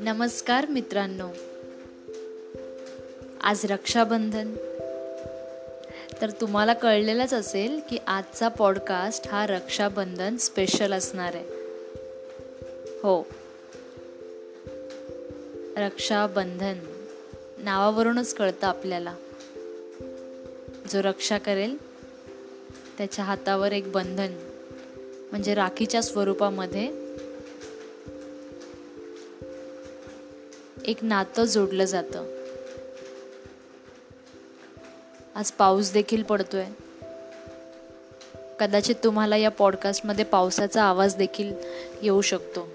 नमस्कार मित्रांनो. आज रक्षाबंधन. तर तुम्हाला कळलेलंच असेल की आजचा पॉडकास्ट हा रक्षाबंधन स्पेशल असणार आहे. हो. रक्षाबंधन नावावरूनच कळतं आपल्याला. जो रक्षा करेल त्याच्या हातावर एक बंधन म्हणजे राखीच्या स्वरूपामध्ये एक नातं जोडलं जातं. आज पाऊस देखील पडतोय. कदाचित तुम्हाला या पॉडकास्टमध्ये पावसाचा आवाज देखील येऊ शकतो.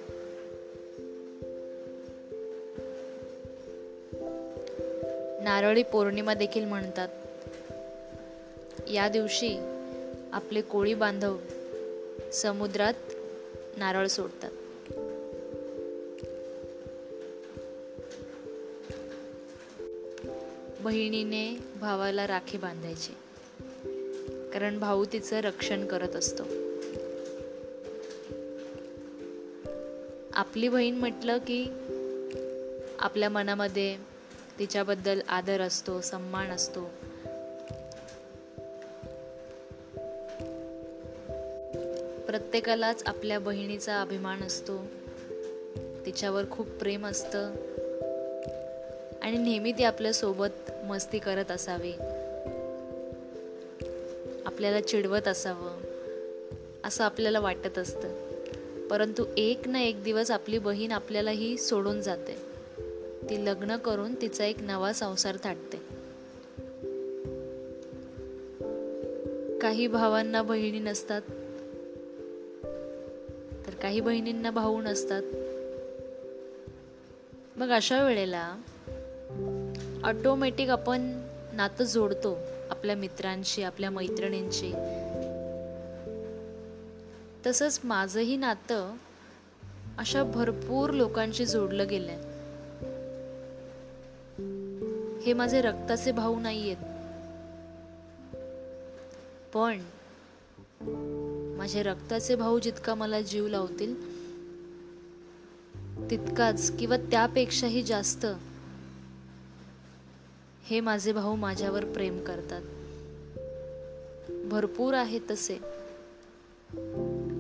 नारळी पौर्णिमा देखील म्हणतात. या दिवशी आपले कोळी बांधव समुद्रात नारळ सोडतात. बहिणीने भावाला राखी बांधायची. कारण भाऊ तिचं रक्षण करत असतो. आपली बहीण म्हटलं की आपल्या मनामध्ये तिच्याबद्दल आदर असतो सन्मान असतो. प्रत्येकालाच आपल्या बहिणीचा अभिमान असतो. तिच्यावर खूप प्रेम असतं. आणि नेहमी ती आपल्यासोबत मस्ती करत असावी. आपल्याला चिडवत असावं. असं आपल्याला वाटत असतं. परंतु एक ना एक दिवस आपली बहीण आपल्यालाही सोडून जाते. ती लग्न करून तिचा एक नवा संसार थाटते. काही भावांना बहिणी नसतात. तर काही बहिणींना भाऊ नसतात. मग अशा वेळेला ऑटोमॅटिक आपण नातं जोडतो आपल्या मित्रांशी आपल्या मैत्रिणींशी. तसंच माझंही नातं अशा भरपूर लोकांशी जोडलं गेलंय. हे माझे रक्ताचे भाऊ नाहीयेत. पण माझे रक्ताचे भाऊ जितका मला जीव लावतील तितकाच किंवा त्यापेक्षाही जास्त हे माझे भाऊ माझ्यावर प्रेम करतात. भरपूर आहे तसे.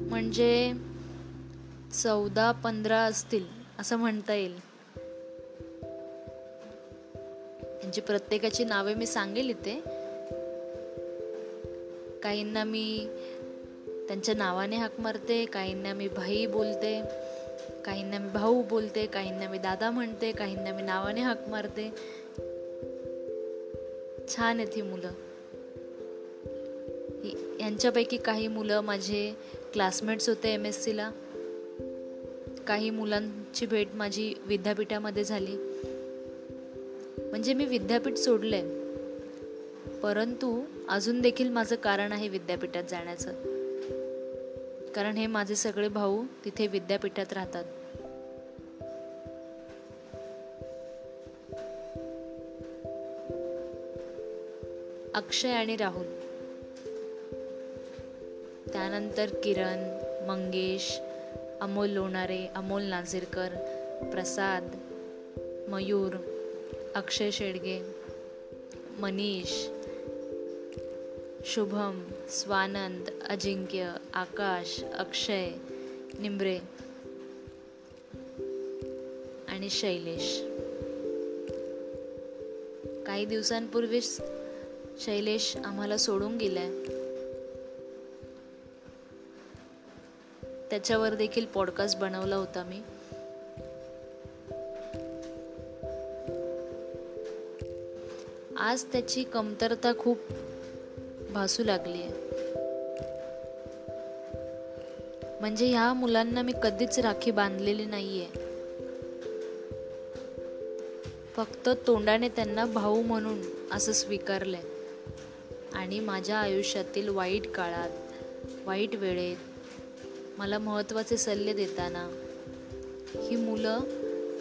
म्हणजे चौदा पंधरा असतील असं म्हणता येईल. म्हणजे प्रत्येकाची नावे मी सांगेल इथे. काहींना मी त्यांच्या नावाने हाक मारते काहींना मी भाई बोलते काहींना मी भाऊ बोलते काहींना मी दादा म्हणते काहींना मी नावाने हाक मारते. छान आहेत ही मुलं. यांच्यापैकी काही मुलं माझे क्लासमेट्स होते एम एस सीला काही मुलांची भेट माझी विद्यापीठामध्ये झाली. म्हणजे मी विद्यापीठ सोडले परंतु अजून देखील माझं कारण आहे विद्यापीठात जाण्याचं. कारण हे माझे सगळे भाऊ तिथे विद्यापीठात राहतात. अक्षय आणि राहुल. त्यानंतर किरण मंगेश अमोल लोणारे अमोल नाझिरकर प्रसाद मयूर अक्षय शेडगे मनीष शुभम स्वानंद अजिंक्य आकाश अक्षय निंब्रे आणि शैलेश. काही दिवसांपूर्वीच शैलेश आम्हाला सोडून गेलाय. त्याच्यावर देखील पॉडकास्ट बनवला होता मी. आज त्याची कमतरता खूप भासू लागली आहे. म्हणजे ह्या मुलांना मी कधीच राखी बांधलेली नाहीये. फक्त तोंडाने त्यांना भाऊ म्हणून असं स्वीकारलंय. आणि माझ्या आयुष्यातील वाईट काळात वाईट वेळेत मला महत्त्वाचे सल्ले देताना ही मुलं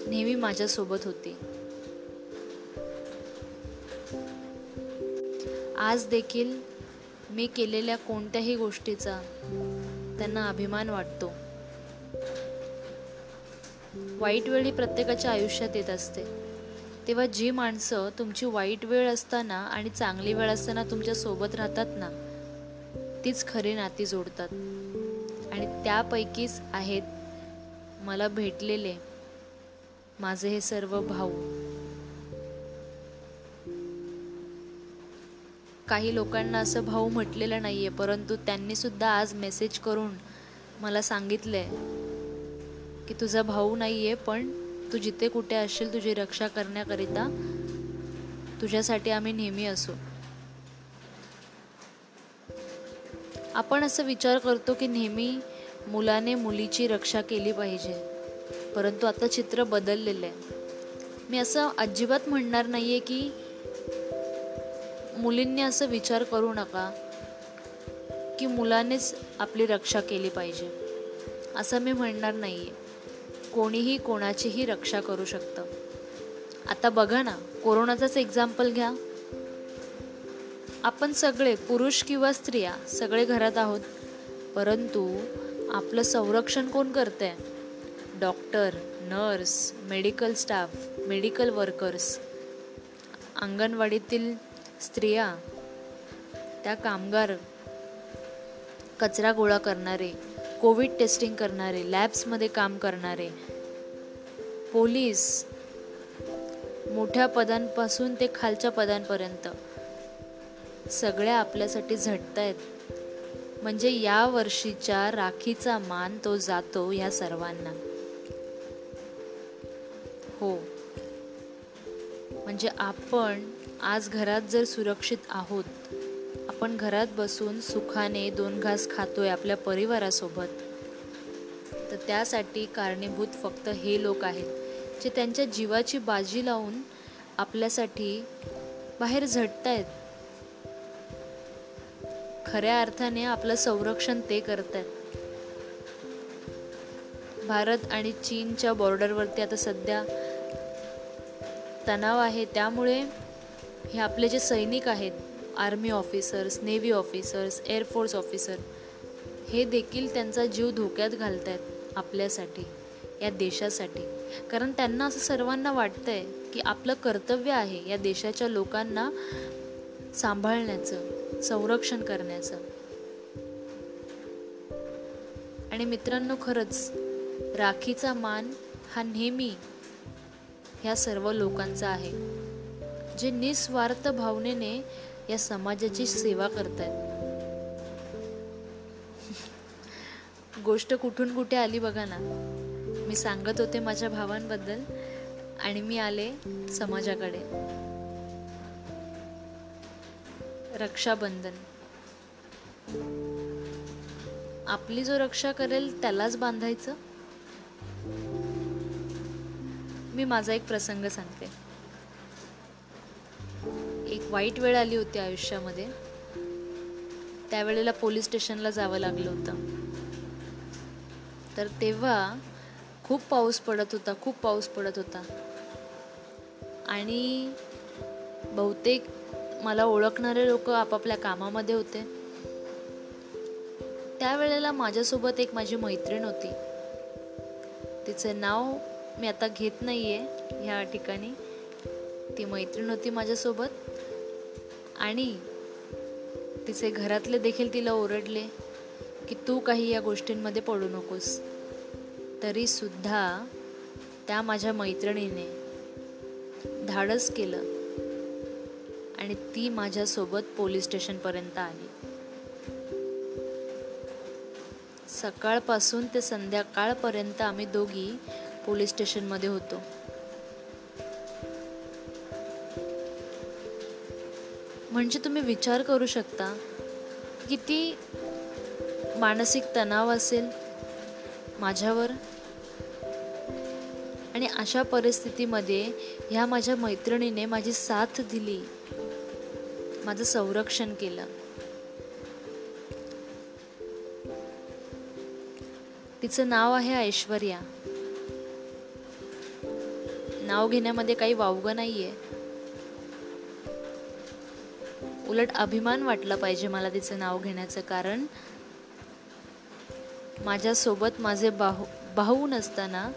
नेहमी माझ्यासोबत होती. आज देखील मी केलेल्या कोणत्याही गोष्टीचा त्यांना अभिमान वाटतो. वाईट वेळी प्रत्येकाच्या आयुष्यात येत असते. तेव्हा जी माणसं तुमची वाईट वेळ असताना आणि चांगली वेळ असताना तुमच्यासोबत राहतात ना तीच खरी नाती जोडतात. आणि त्यापैकीच आहेत मला भेटलेले माझे हे सर्व भाऊ. काही लोकांना असं भाऊ म्हटलेलं नाहीये परंतु त्यांनी सुद्धा आज मेसेज करून मला सांगितलंय की तुझा भाऊ नाहीये पण तू जिथे कुठे असशील तुझी रक्षा करण्याकरिता तुझ्यासाठी आम्ही नेहमी असू. आपण असं विचार करतो की नेहमी मुलाने मुलीची रक्षा केली पाहिजे परंतु आता चित्र बदललेलं आहे. मी असं अजिबात म्हणणार नाही आहे की मुलींनी असं विचार करू नका की मुलानेच आपली रक्षा केली पाहिजे असं मी म्हणणार नाही आहे कोणीही कोणाचीही रक्षा करू शकतं. आता बघा ना कोरोनाचाच एक्झाम्पल घ्या. आपण सगळे पुरुष किंवा स्त्रिया सगळे घरात आहोत. परंतु आपलं संरक्षण कोण करते doctor nurse medical staff medical workers अंगणवाडीतील स्त्रिया त्या कामगार कचरा गोळा करणारे कोविड टेस्टिंग करणारे लॅब्समध्ये काम करणारे पोलीस मोठ्या पदांपासून ते खालच्या पदांपर्यंत सगळ्या आपल्यासाठी झटत आहेत म्हणजे या वर्षीच्या राखीचा मान तो जातो ह्या सर्वांना. हो. म्हणजे आपण आज घरात जर सुरक्षित आहोत आपण घरात बसून सुखाने दोन घास खातोय आपल्या परिवारासोबत. तर त्यासाठी कारणीभूत फक्त हे लोक आहेत जे त्यांच्या जीवाची बाजी लावून आपल्यासाठी बाहेर झटत आहेत खऱ्या अर्थाने आपलं संरक्षण ते करत आहेत भारत आणि चीनच्या बॉर्डरवरती आता सध्या तणाव आहे त्यामुळे हे आपले जे सैनिक आहेत army officers navy officers air force officer हे देखील त्यांचा जीव धोक्यात घालत आहेत आपल्यासाठी या देशासाठी. कारण त्यांना असं सर्वांना वाटतं आहे की आपलं कर्तव्य आहे या देशाच्या लोकांना सांभाळण्याचं संरक्षण करण्याचं. आणि मित्रांनो खरंच राखीचा मान हा नेहमी ह्या सर्व लोकांचा आहे. जे निस्वार्थ भावनेने या समाजाची सेवा करतायत. गोष्ट कुठून कुठे आली बघा ना. मी सांगत होते माझ्या भावांबद्दल आणि मी आले समाजाकडे. रक्षाबंधन. आपली जो रक्षा करेल त्यालाच बांधायचं. मी माझा एक प्रसंग सांगते. एक वाईट वेळ आली होती आयुष्यामध्ये. त्यावेळेला पोलीस स्टेशनला जावं लागलं होतं. तर तेव्हा खूप पाऊस पडत होता खूप पाऊस पडत होता. आणि बहुतेक मला ओळखणारे लोक आपापल्या कामामध्ये होते. त्यावेळेला माझ्यासोबत एक माझी मैत्रीण होती. तिचं नाव मी आता घेत नाही आहे ह्या ठिकाणी. ती मैत्रीण होती माझ्यासोबत. आणि तिचे घरातले देखील तिला ओरडले की तू काही या गोष्टींमध्ये पडू नकोस. तरीसुद्धा त्या माझ्या मैत्रिणीने धाडस केलं आणि ती माझ्यासोबत पोलीस स्टेशनपर्यंत आली. सकाळपासून ते संध्याकाळपर्यंत आम्ही दोघी पोलीस स्टेशनमध्ये होतो. म्हणजे तुम्ही विचार करू शकता किती मानसिक तणाव असेल माझ्यावर? आणि अशा परिस्थितीमध्ये ह्या माझ्या मैत्रिणीने माझी साथ दिली. माझं संरक्षण केलं. तिचं नाव आहे ऐश्वर्या. नाव घेण्यामध्ये काही वावगं नाही आहे उलट अभिमान वाटला पाहिजे मला तिचं नाव घेण्याचं कारण माझ्यासोबत माझे बाहू भाऊ नसताना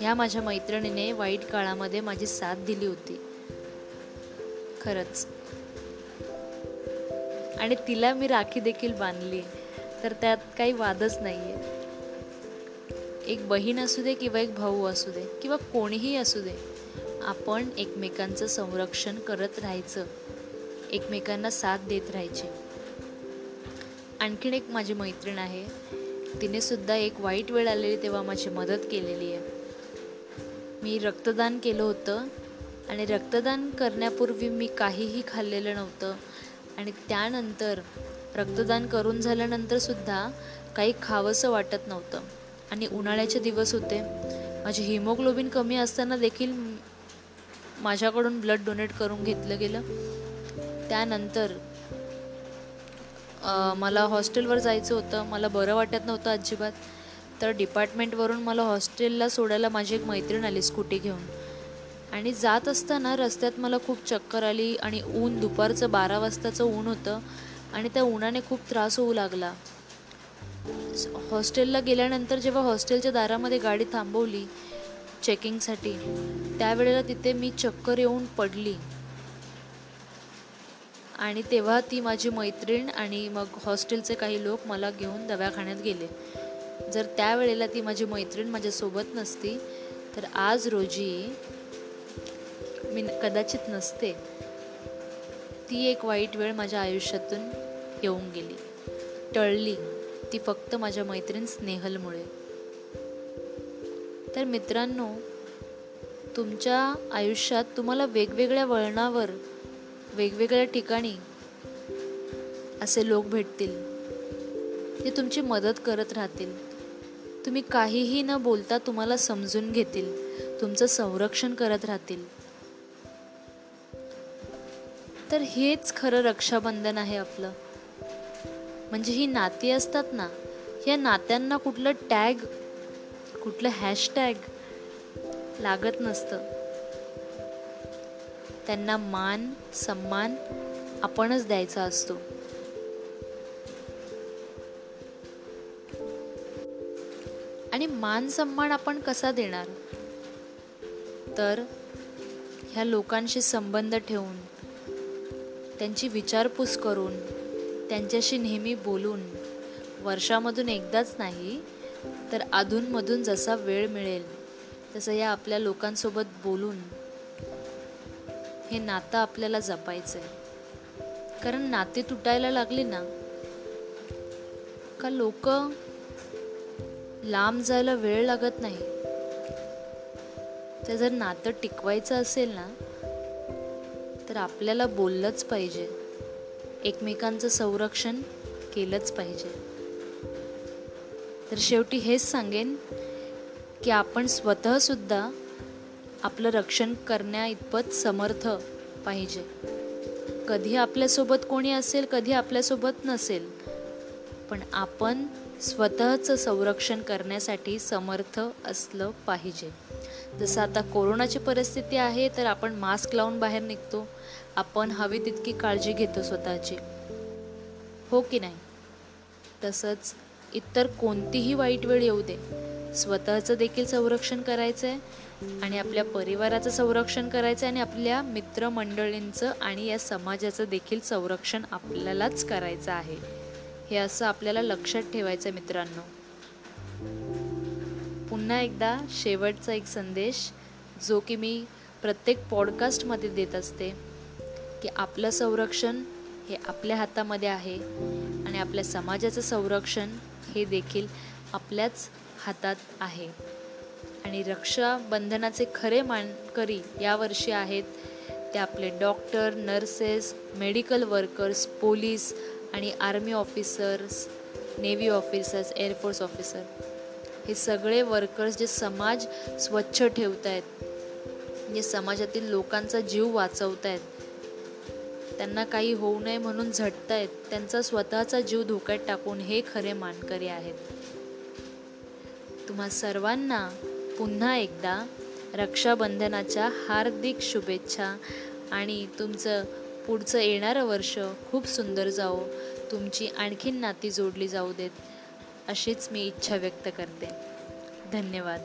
ह्या माझ्या मैत्रिणीने वाईट काळामध्ये माझी साथ दिली होती. खरंच. आणि तिला मी राखी देखील बांधली तर त्यात काही वादच नाही आहे एक बहीण असू दे किंवा एक भाऊ असू दे किंवा कोणीही असू दे आपण एकमेकांचं संरक्षण करत राहायचं. एकमेकांना साथ देत राहायचे. आणखीन एक माझी मैत्रीण आहे. तिने सुद्धा एक वाईट वेळ आलेली तेव्हा माझी मदत केलेली आहे. मी रक्तदान केलं होतं आणि रक्तदान करण्यापूर्वी मी काहीही खाल्लेलं नव्हतं. आणि त्यानंतर रक्तदान करून झाल्यानंतर सुद्धा काही खावंसं वाटत नव्हतं. आणि उन्हाळ्याचे दिवस होते. माझे हिमोग्लोबिन कमी असताना देखील माझ्याकडून ब्लड डोनेट करून घेतलं गेलं. त्यानंतर मला हॉस्टेलवर जायचं होतं. मला बरं वाटत नव्हतं अजिबात. तर डिपार्टमेंटवरून मला हॉस्टेलला सोडायला माझी एक मैत्रीण आली स्कूटी घेऊन. आणि जात असताना रस्त्यात मला खूप चक्कर आली आणि ऊन दुपारचं बारा वाजताचं ऊन होतं आणि त्या उन्हाने खूप त्रास होऊ लागला. हॉस्टेलला गेल्यानंतर जेव्हा हॉस्टेलच्या दारामध्ये गाडी थांबवली चेकिंगसाठी. त्यावेळेला तिथे मी चक्कर येऊन पडली. आणि तेव्हा ती माझी मैत्रीण आणि मग हॉस्टेलचे काही लोक मला घेऊन दवाखान्यात गेले. जर त्यावेळेला ती माझी मैत्रीण माझ्यासोबत नसती तर आज रोजी मी कदाचित नसते. ती एक वाईट वेळ माझ्या आयुष्यातून येऊन गेली. टळली. ती फक्त माझ्या मैत्रीण स्नेहलमुळे. तर मित्रांनो तुमच्या आयुष्यात तुम्हाला वेगवेगळ्या वळणावर वेगवेगळ्या ठिकाणी असे लोक भेटतील ते तुमची मदत करत राहतील. तुम्ही काहीही न बोलता तुम्हाला समजून घेतील तुमचं संरक्षण करत राहतील. तर हेच खरं रक्षाबंधन आहे आपलं. म्हणजे ही नाती असतात ना या नात्यांना कुठलं टॅग कुठलं हॅशटॅग लागत नसतं. त्यांना मान सन्मान आपणच द्यायचा असतो. आणि मान सन्मान आपण कसा देणार? तर ह्या लोकांशी संबंध ठेवून त्यांची विचारपूस करून त्यांच्याशी नेहमी बोलून वर्षामधून एकदाच नाही तर अधूनमधून जसा वेळ मिळेल तसं या आपल्या लोकांसोबत बोलून हे नातं आपल्याला जपायचं आहे कारण नाते तुटायला लागली ना का लोक लांब जायला वेळ लागत नाही. तर जर नातं टिकवायचं असेल ना तर आपल्याला बोललंच पाहिजे. एकमेकांचं संरक्षण केलंच पाहिजे. तर शेवटी हेच सांगेन की आपण स्वतःसुद्धा आपलं रक्षण करण्या इतपत समर्थ पाहिजे. कधी आपल्यासोबत कोणी असेल कधी आपल्यासोबत नसेल पण आपण स्वतःचं संरक्षण करण्यासाठी समर्थ असलं पाहिजे. जसं आता कोरोनाची परिस्थिती आहे तर आपण मास्क लावून बाहेर निघतो. आपण हवी तितकी काळजी घेतो स्वतःची. हो की नाही? तसंच इतर कोणतीही वाईट वेळ येऊ दे. स्वतःचं देखील संरक्षण करायचं आहे आणि आपल्या परिवाराचं संरक्षण करायचं आहे आणि आपल्या मित्रमंडळींचं आणि या समाजाचं देखील संरक्षण आपल्यालाच करायचं आहे. हे असं आपल्याला लक्षात ठेवायचं आहे मित्रांनो. पुन्हा एकदा शेवटचा एक संदेश जो की मी प्रत्येक पॉडकास्टमध्ये देत असते की आपलं संरक्षण हे आपल्या हातामध्ये आहे आणि आपल्या समाजाचं संरक्षण हे देखील आपल्याच हातात आहे. आणि रक्षाबंधनाचे खरे मानकरी यावर्षी आहेत ते आपले doctor nurses medical workers police आणि army officers navy officers air force officer. हे सगळे वर्कर्स जे समाज स्वच्छ ठेवत आहेत जे समाजातील लोकांचा जीव वाचवत आहेत त्यांना काही होऊ नये म्हणून झटतायत. त्यांचा स्वतःचा जीव धोक्यात टाकून हे खरे मानकरी आहेत. तुम्हा सर्वांना पुन्हा एकदा रक्षाबंधनाच्या हार्दिक शुभेच्छा आणि तुमचं पुढचं येणारं वर्ष खूप सुंदर जावो. तुमची आणखीन नाती जोडली जाऊ देत अशीच मी इच्छा व्यक्त करते. धन्यवाद.